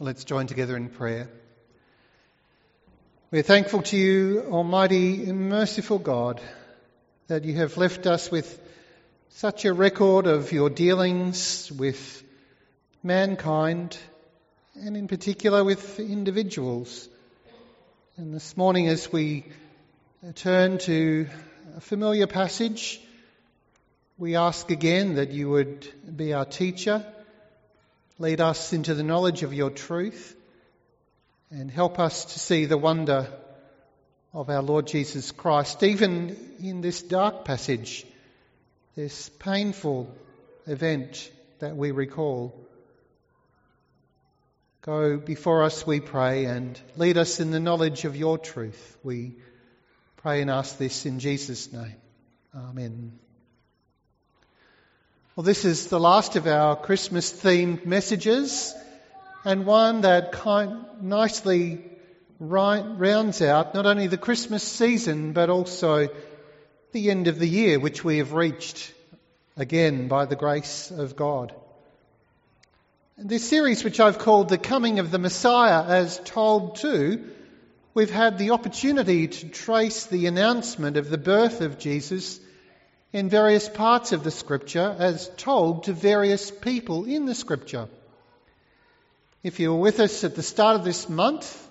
Let's join together in prayer. We're thankful to you, Almighty and merciful God, that you have left us with such a record of your dealings with mankind, and in particular with individuals. And this morning, as we turn to a familiar passage, we ask again that you would be our teacher Lead us into the knowledge of your truth and help us to see the wonder of our Lord Jesus Christ, even in this dark passage, this painful event that we recall. Go before us, we pray, and lead us in the knowledge of your truth. We pray and ask this in Jesus' name. Amen. Well, this is the last of our Christmas themed messages, and one that kind, nicely rounds out not only the Christmas season, but also the end of the year, which we have reached again by the grace of God. This series, which I've called The Coming of the Messiah as Told To, we've had the opportunity to trace the announcement of the birth of Jesus in various parts of the scripture as told to various people in the scripture. If you were with us at the start of this month,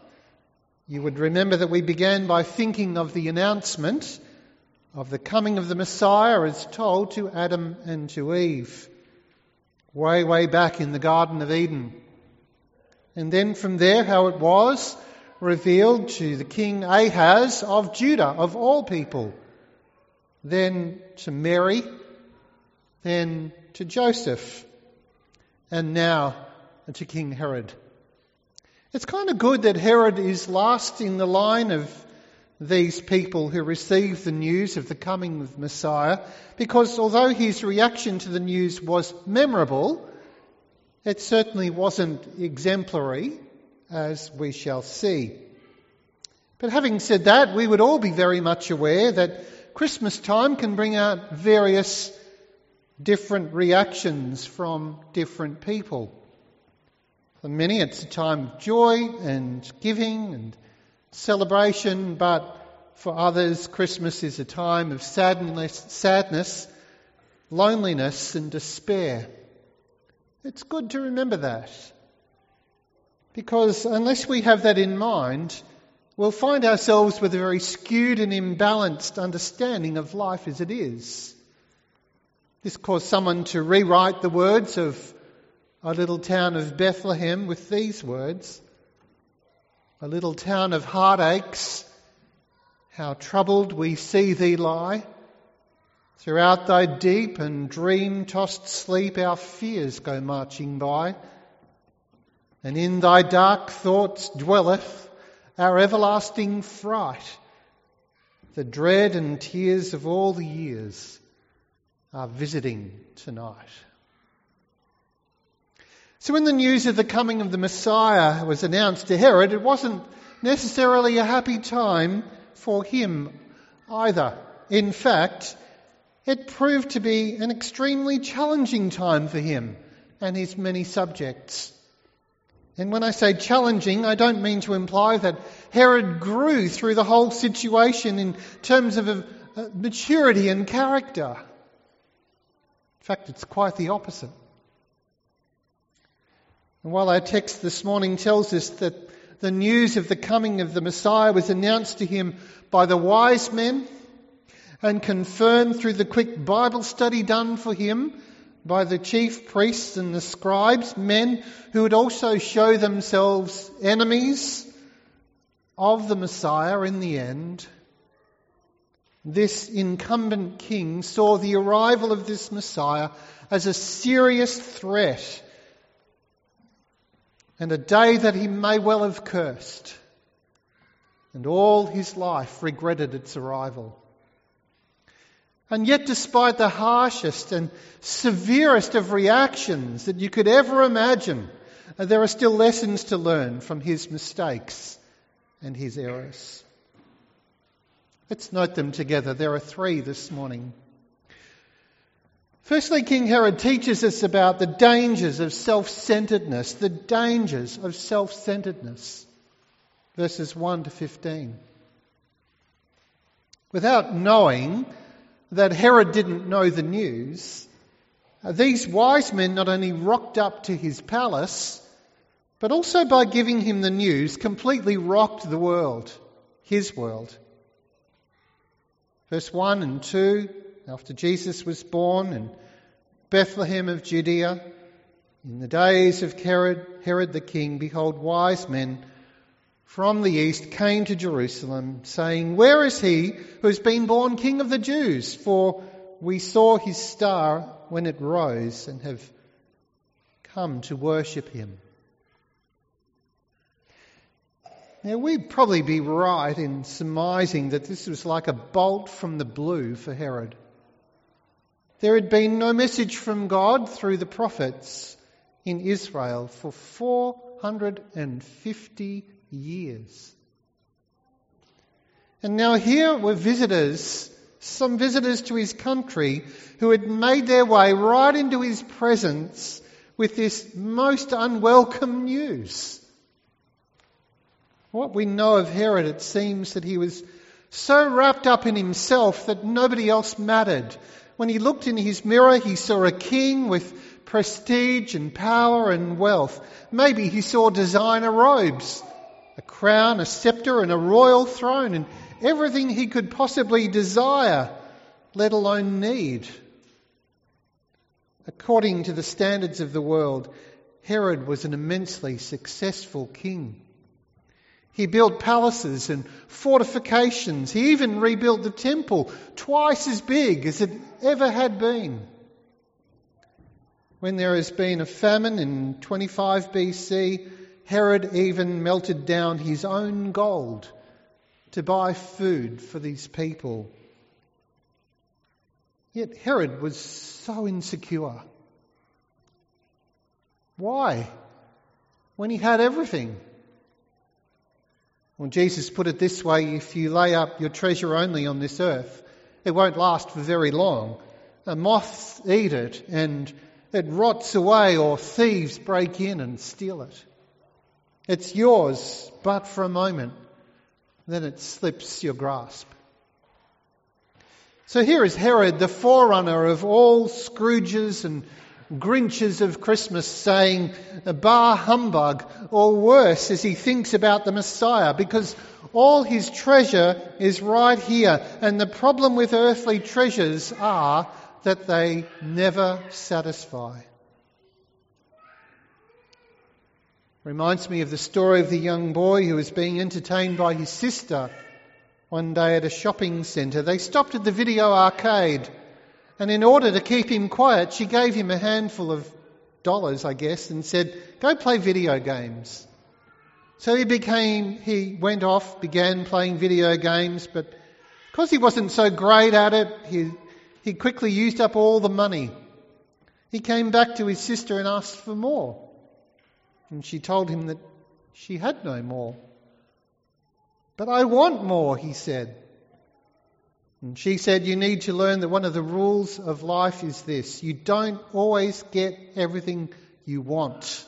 you would remember that we began by thinking of the announcement of the coming of the Messiah as told to Adam and to Eve, way, way back in the Garden of Eden. And then from there, how it was revealed to the king Ahaz of Judah, of all people then to Mary, then to Joseph, and now to King Herod. It's kind of good that Herod is last in the line of these people who receive the news of the coming of Messiah, because although his reaction to the news was memorable, it certainly wasn't exemplary, as we shall see. But having said that, we would all be very much aware that Christmas time can bring out various different reactions from different people. For many, it's a time of joy and giving and celebration, but for others, Christmas is a time of sadness, sadness loneliness, and despair. It's good to remember that. Because unless we have that in mind, we'll find ourselves with a very skewed and imbalanced understanding of life as it is. This caused someone to rewrite the words of a little town of Bethlehem with these words A little town of heartaches, how troubled we see thee lie. Throughout thy deep and dream tossed sleep, our fears go marching by. And in thy dark thoughts dwelleth our everlasting fright, the dread and tears of all the years are visiting tonight. So when the news of the coming of the Messiah was announced to Herod, it wasn't necessarily a happy time for him either. In fact, it proved to be an extremely challenging time for him and his many subjects. And when I say challenging, I don't mean to imply that Herod grew through the whole situation in terms of a maturity and character. In fact, it's quite the opposite. And while our text this morning tells us that the news of the coming of the Messiah was announced to him by the wise men and confirmed through the quick Bible study done for him by the chief priests and the scribes, men who would also show themselves enemies of the Messiah in the end. This incumbent king saw the arrival of this Messiah as a serious threat and a day that he may well have cursed, and all his life regretted its arrival. And yet, despite the harshest and severest of reactions that you could ever imagine, uh, there are still lessons to learn from his mistakes and his errors. Let's note them together. There are three this morning. Firstly, King Herod teaches us about the dangers of self centeredness, the dangers of self centeredness. Verses 1 to 15. Without knowing that Herod didn't know the news, these wise men not only rocked up to his palace, but also by giving him the news, completely rocked the world, his world. Verse 1 and 2 after Jesus was born in Bethlehem of Judea, in the days of Herod, Herod the king, behold, wise men from the east came to Jerusalem, saying, Where is he who has been born king of the Jews? For we saw his star when it rose and have come to worship him. Now, we'd probably be right in surmising that this was like a bolt from the blue for Herod. There had been no message from God through the prophets in Israel for 450 years. And now here were visitors, some visitors to his country, who had made their way right into his presence with this most unwelcome news. What we know of Herod, it seems that he was so wrapped up in himself that nobody else mattered. When he looked in his mirror, he saw a king with prestige and power and wealth. Maybe he saw designer robes, a crown, a scepter, and a royal throne, and everything he could possibly desire, let alone need. According to the standards of the world, Herod was an immensely successful king. He built palaces and fortifications. He even rebuilt the temple, twice as big as it ever had been. When there has been a famine in 25 BC, Herod even melted down his own gold to buy food for these people. Yet Herod was so insecure. Why? When he had everything. Well, Jesus put it this way if you lay up your treasure only on this earth, it won't last for very long. A moths eat it and it rots away, or thieves break in and steal it. It's yours, but for a moment, then it slips your grasp. So here is Herod, the forerunner of all Scrooges and Grinches of Christmas saying, Bah humbug, or worse as he thinks about the Messiah, because all his treasure is right here. And the problem with earthly treasures are that they never satisfy. Reminds me of the story of the young boy who was being entertained by his sister one day at a shopping centre. They stopped at the video arcade and in order to keep him quiet, she gave him a handful of dollars, I guess, and said, Go play video games. So he became, he went off, began playing video games, but because he wasn't so great at it, he, he quickly used up all the money. He came back to his sister and asked for more. And she told him that she had no more. But I want more, he said. And she said, You need to learn that one of the rules of life is this you don't always get everything you want.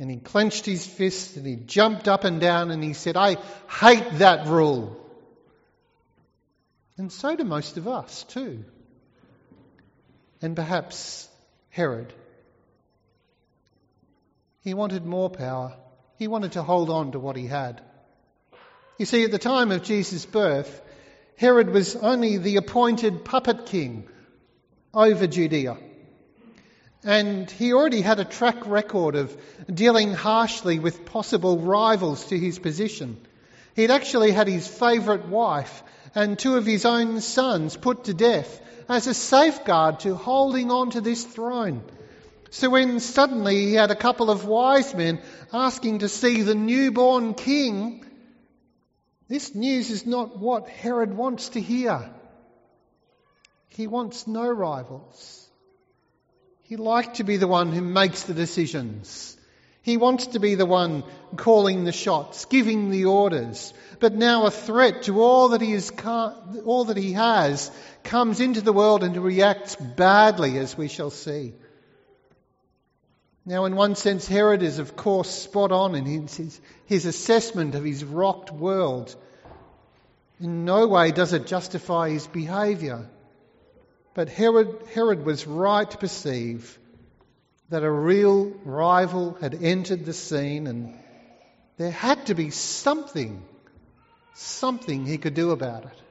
And he clenched his fist and he jumped up and down and he said, I hate that rule. And so do most of us, too. And perhaps Herod. He wanted more power. He wanted to hold on to what he had. You see, at the time of Jesus' birth, Herod was only the appointed puppet king over Judea. And he already had a track record of dealing harshly with possible rivals to his position. He'd actually had his favourite wife and two of his own sons put to death as a safeguard to holding on to this throne. So when suddenly he had a couple of wise men asking to see the newborn king, this news is not what Herod wants to hear. He wants no rivals. He liked to be the one who makes the decisions. He wants to be the one calling the shots, giving the orders. But now a threat to all that he, is, all that he has comes into the world and reacts badly, as we shall see. Now, in one sense, Herod is, of course, spot on in his, his assessment of his rocked world. In no way does it justify his behaviour. But Herod, Herod was right to perceive that a real rival had entered the scene and there had to be something, something he could do about it.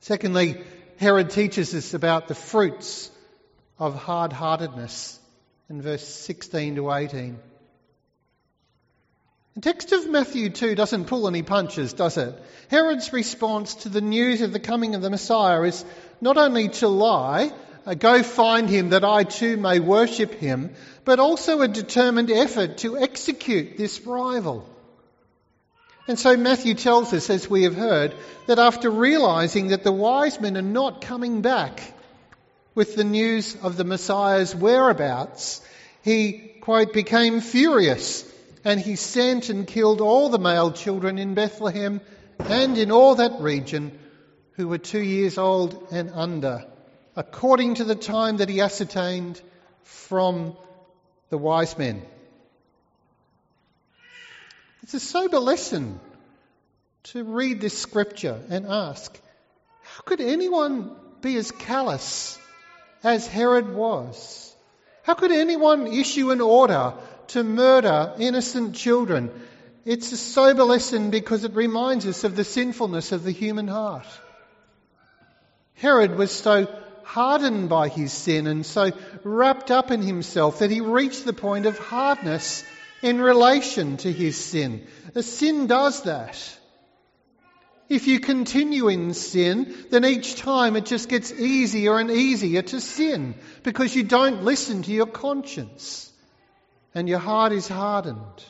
Secondly, Herod teaches us about the fruits of hard heartedness in verse 16 to 18. The text of Matthew 2 doesn't pull any punches, does it? Herod's response to the news of the coming of the Messiah is not only to lie, uh, go find him that I too may worship him, but also a determined effort to execute this rival. And so Matthew tells us, as we have heard, that after realizing that the wise men are not coming back with the news of the Messiah's whereabouts, he, quote, became furious and he sent and killed all the male children in Bethlehem and in all that region who were two years old and under according to the time that he ascertained from the wise men. It's a sober lesson to read this scripture and ask how could anyone be as callous as Herod was? How could anyone issue an order to murder innocent children? It's a sober lesson because it reminds us of the sinfulness of the human heart. Herod was so hardened by his sin and so wrapped up in himself that he reached the point of hardness in relation to his sin. A sin does that. If you continue in sin, then each time it just gets easier and easier to sin because you don't listen to your conscience and your heart is hardened.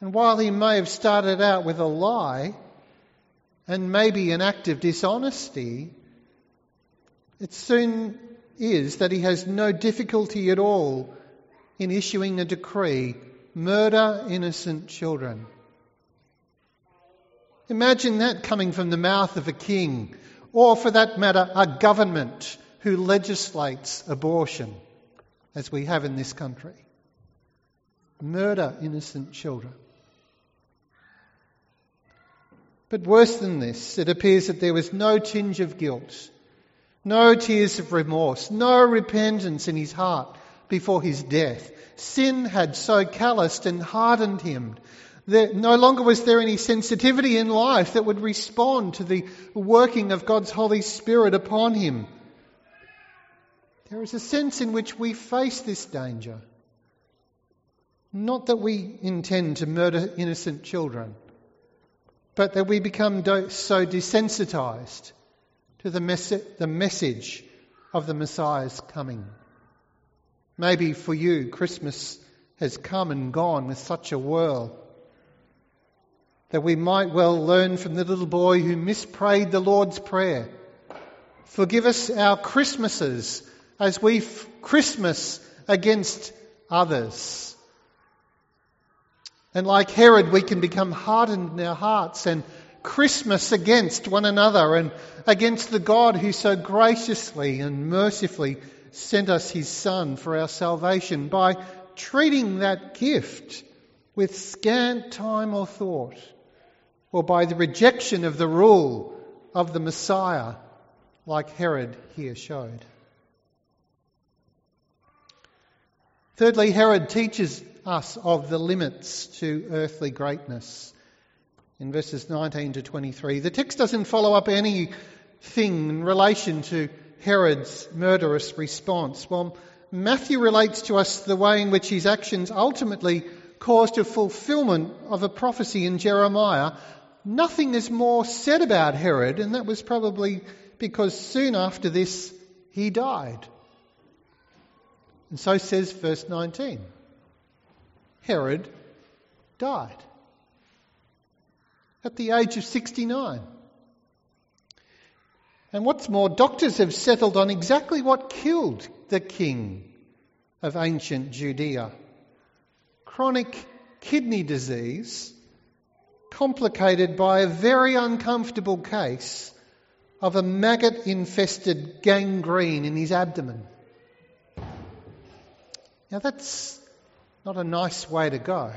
And while he may have started out with a lie and maybe an act of dishonesty, it soon is that he has no difficulty at all in issuing a decree murder innocent children. Imagine that coming from the mouth of a king, or for that matter, a government who legislates abortion, as we have in this country. Murder innocent children. But worse than this, it appears that there was no tinge of guilt no tears of remorse, no repentance in his heart before his death. Sin had so calloused and hardened him that no longer was there any sensitivity in life that would respond to the working of God's Holy Spirit upon him. There is a sense in which we face this danger. Not that we intend to murder innocent children, but that we become so desensitized to the, mes- the message of the Messiah's coming. Maybe for you, Christmas has come and gone with such a whirl that we might well learn from the little boy who misprayed the Lord's Prayer. Forgive us our Christmases as we f- Christmas against others. And like Herod, we can become hardened in our hearts and Christmas against one another and against the God who so graciously and mercifully sent us his Son for our salvation by treating that gift with scant time or thought, or by the rejection of the rule of the Messiah, like Herod here showed. Thirdly, Herod teaches us of the limits to earthly greatness in verses 19 to 23. The text doesn't follow up anything in relation to Herod's murderous response. Well, Matthew relates to us the way in which his actions ultimately caused a fulfillment of a prophecy in Jeremiah. Nothing is more said about Herod, and that was probably because soon after this he died. And so says verse 19 Herod died at the age of 69. And what's more, doctors have settled on exactly what killed the king. of ancient Judea. Chronic kidney disease, complicated by a very uncomfortable case of a maggot infested gangrene in his abdomen. Now, that's not a nice way to go.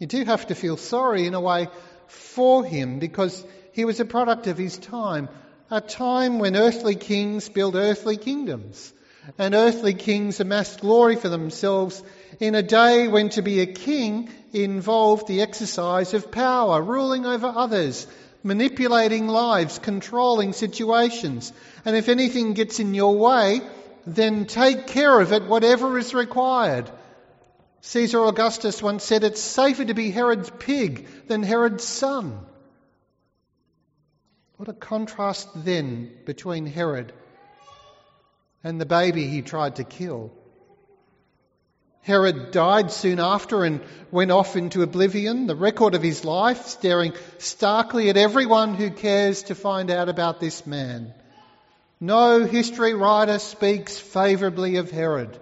You do have to feel sorry in a way for him because he was a product of his time, a time when earthly kings built earthly kingdoms and earthly kings amassed glory for themselves in a day when to be a king involved the exercise of power, ruling over others, manipulating lives, controlling situations. And if anything gets in your way, then take care of it, whatever is required. Caesar Augustus once said, It's safer to be Herod's pig than Herod's son. What a contrast then between Herod and the baby he tried to kill. Herod died soon after and went off into oblivion, the record of his life staring starkly at everyone who cares to find out about this man. No history writer speaks favourably of Herod.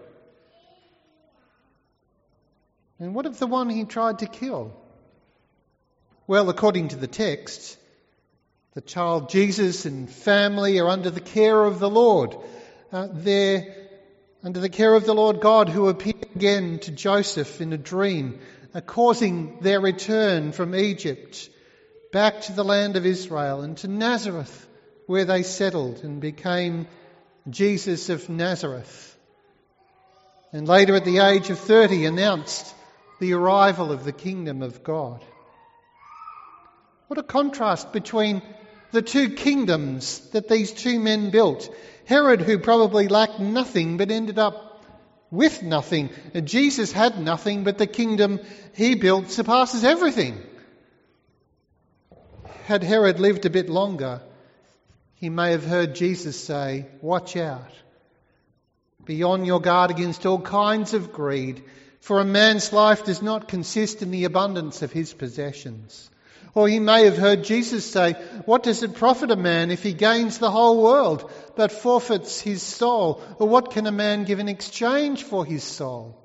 And what of the one he tried to kill? Well, according to the text, the child Jesus and family are under the care of the Lord. Uh, they're under the care of the Lord God who appeared again to Joseph in a dream, uh, causing their return from Egypt back to the land of Israel and to Nazareth, where they settled and became Jesus of Nazareth. And later, at the age of 30, announced the arrival of the kingdom of God. What a contrast between the two kingdoms that these two men built. Herod, who probably lacked nothing but ended up with nothing. And Jesus had nothing, but the kingdom he built surpasses everything. Had Herod lived a bit longer, he may have heard Jesus say, Watch out. Be on your guard against all kinds of greed, for a man's life does not consist in the abundance of his possessions. Or he may have heard Jesus say, What does it profit a man if he gains the whole world but forfeits his soul? Or what can a man give in exchange for his soul?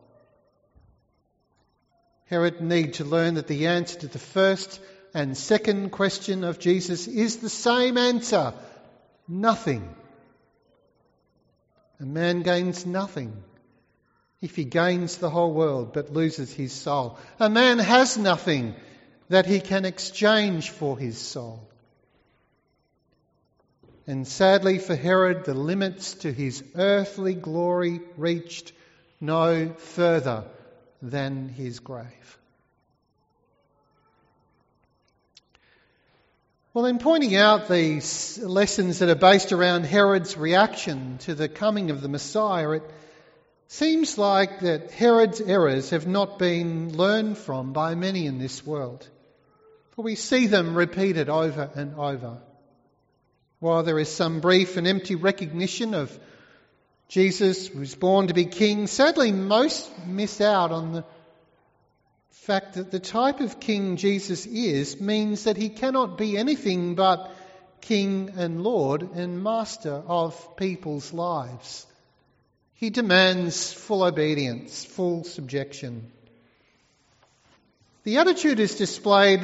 Herod need to learn that the answer to the first and second question of Jesus is the same answer nothing. A man gains nothing if he gains the whole world but loses his soul. A man has nothing that he can exchange for his soul. And sadly for Herod, the limits to his earthly glory reached no further than his grave. Well, in pointing out these lessons that are based around Herod's reaction to the coming of the Messiah, it seems like that Herod's errors have not been learned from by many in this world. We see them repeated over and over. While there is some brief and empty recognition of Jesus who was born to be king, sadly most miss out on the fact that the type of king Jesus is means that he cannot be anything but king and lord and master of people's lives. He demands full obedience, full subjection. The attitude is displayed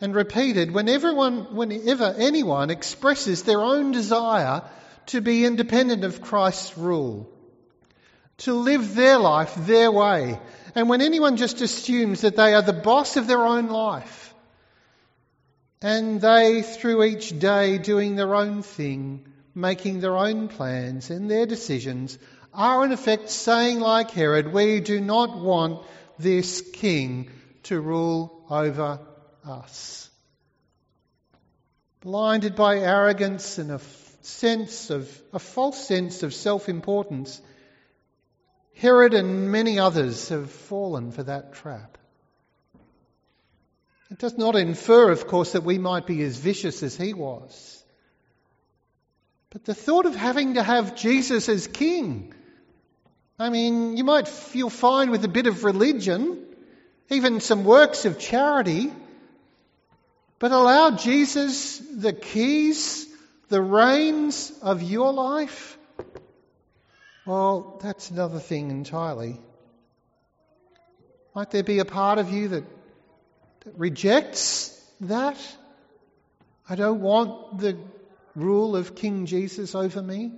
and repeated when everyone, whenever anyone expresses their own desire to be independent of Christ's rule, to live their life their way, and when anyone just assumes that they are the boss of their own life, and they, through each day, doing their own thing, making their own plans and their decisions, are in effect saying, like Herod, we do not want this king to rule over us. Blinded by arrogance and a sense of a false sense of self-importance, Herod and many others have fallen for that trap. It does not infer, of course, that we might be as vicious as he was. But the thought of having to have Jesus as king, I mean, you might feel fine with a bit of religion, even some works of charity, but allow Jesus the keys, the reins of your life? Well, that's another thing entirely. Might there be a part of you that, that rejects that? I don't want the rule of King Jesus over me.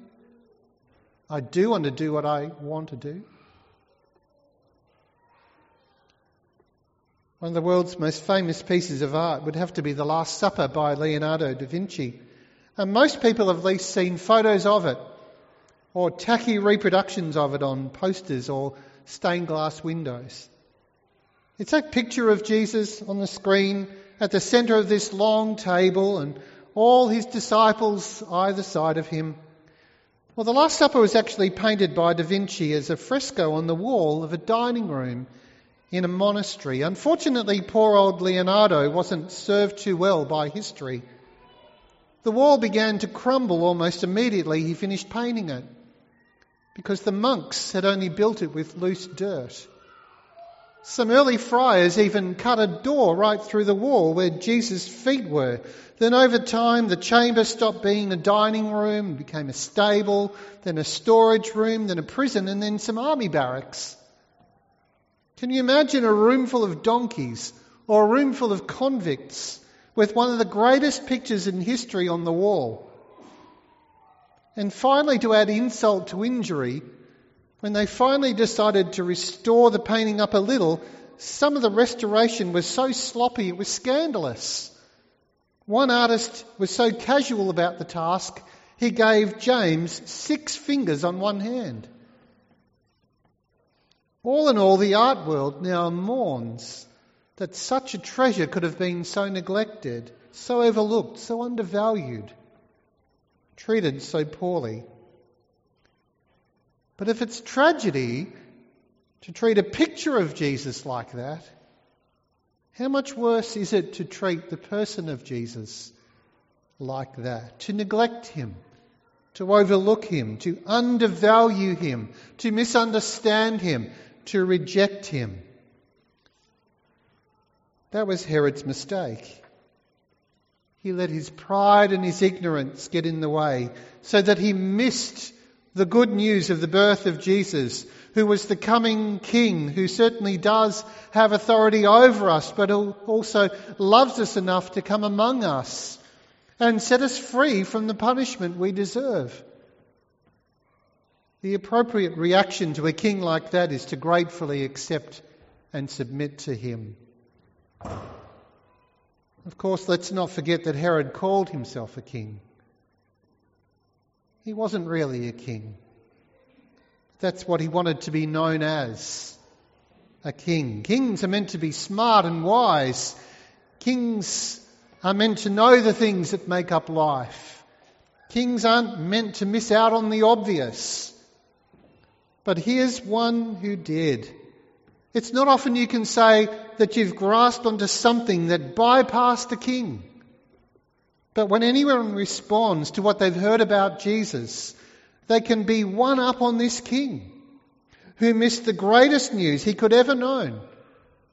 I do want to do what I want to do. One of the world's most famous pieces of art would have to be The Last Supper by Leonardo da Vinci. And most people have at least seen photos of it or tacky reproductions of it on posters or stained glass windows. It's that picture of Jesus on the screen at the centre of this long table and all his disciples either side of him. Well, the Last Supper was actually painted by Da Vinci as a fresco on the wall of a dining room in a monastery. Unfortunately, poor old Leonardo wasn't served too well by history. The wall began to crumble almost immediately he finished painting it because the monks had only built it with loose dirt. Some early friars even cut a door right through the wall where Jesus' feet were. Then over time, the chamber stopped being a dining room, became a stable, then a storage room, then a prison, and then some army barracks. Can you imagine a room full of donkeys or a room full of convicts with one of the greatest pictures in history on the wall? And finally, to add insult to injury, when they finally decided to restore the painting up a little, some of the restoration was so sloppy it was scandalous. One artist was so casual about the task, he gave James six fingers on one hand. All in all, the art world now mourns that such a treasure could have been so neglected, so overlooked, so undervalued treated so poorly. But if it's tragedy to treat a picture of Jesus like that, how much worse is it to treat the person of Jesus like that? To neglect him, to overlook him, to undervalue him, to misunderstand him, to reject him. That was Herod's mistake. He let his pride and his ignorance get in the way so that he missed the good news of the birth of Jesus, who was the coming king, who certainly does have authority over us, but also loves us enough to come among us and set us free from the punishment we deserve. The appropriate reaction to a king like that is to gratefully accept and submit to him. Of course, let's not forget that Herod called himself a king. He wasn't really a king. That's what he wanted to be known as a king. Kings are meant to be smart and wise. Kings are meant to know the things that make up life. Kings aren't meant to miss out on the obvious. But here's one who did. It's not often you can say that you've grasped onto something that bypassed the king. But when anyone responds to what they've heard about Jesus, they can be one up on this king who missed the greatest news he could ever known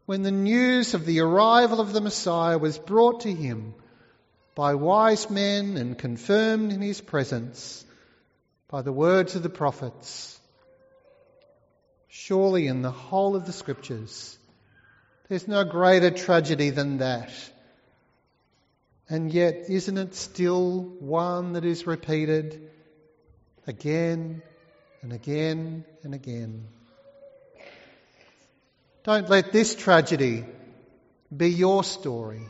when the news of the arrival of the Messiah was brought to him by wise men and confirmed in his presence by the words of the prophets. Surely, in the whole of the scriptures, there's no greater tragedy than that. And yet, isn't it still one that is repeated again and again and again? Don't let this tragedy be your story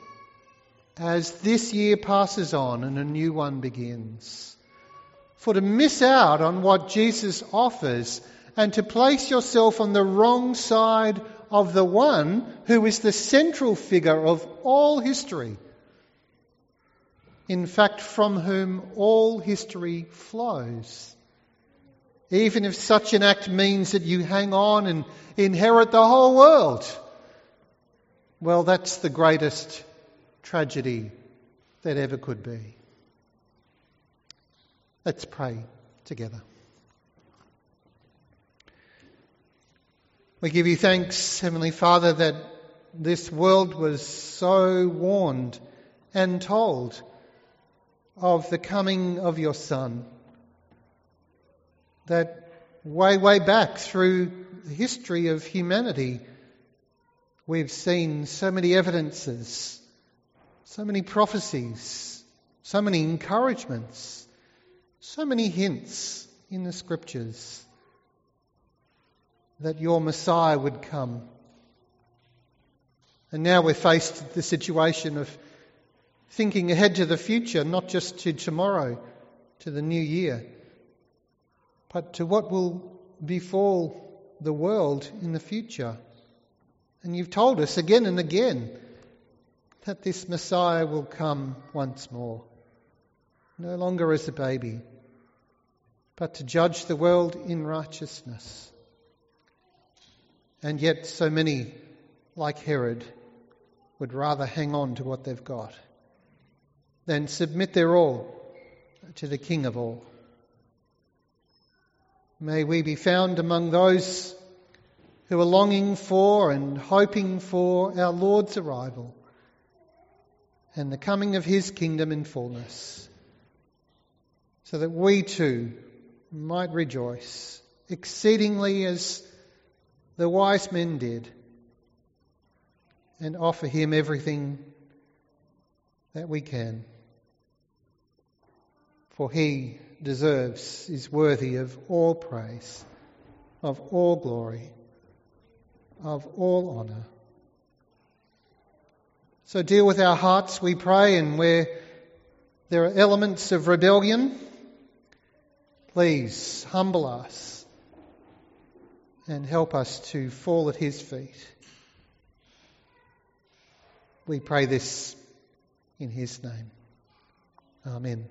as this year passes on and a new one begins. For to miss out on what Jesus offers and to place yourself on the wrong side of the one who is the central figure of all history. In fact, from whom all history flows. Even if such an act means that you hang on and inherit the whole world, well, that's the greatest tragedy that ever could be. Let's pray together. We give you thanks, Heavenly Father, that this world was so warned and told of the coming of your Son. That way, way back through the history of humanity, we've seen so many evidences, so many prophecies, so many encouragements, so many hints in the scriptures that your Messiah would come. And now we're faced with the situation of thinking ahead to the future, not just to tomorrow, to the new year, but to what will befall the world in the future. And you've told us again and again that this Messiah will come once more, no longer as a baby, but to judge the world in righteousness. And yet, so many, like Herod, would rather hang on to what they've got than submit their all to the King of all. May we be found among those who are longing for and hoping for our Lord's arrival and the coming of his kingdom in fullness, so that we too might rejoice exceedingly as the wise men did and offer him everything that we can. For he deserves, is worthy of all praise, of all glory, of all honour. So deal with our hearts, we pray, and where there are elements of rebellion, please humble us and help us to fall at His feet. We pray this in His name. Amen.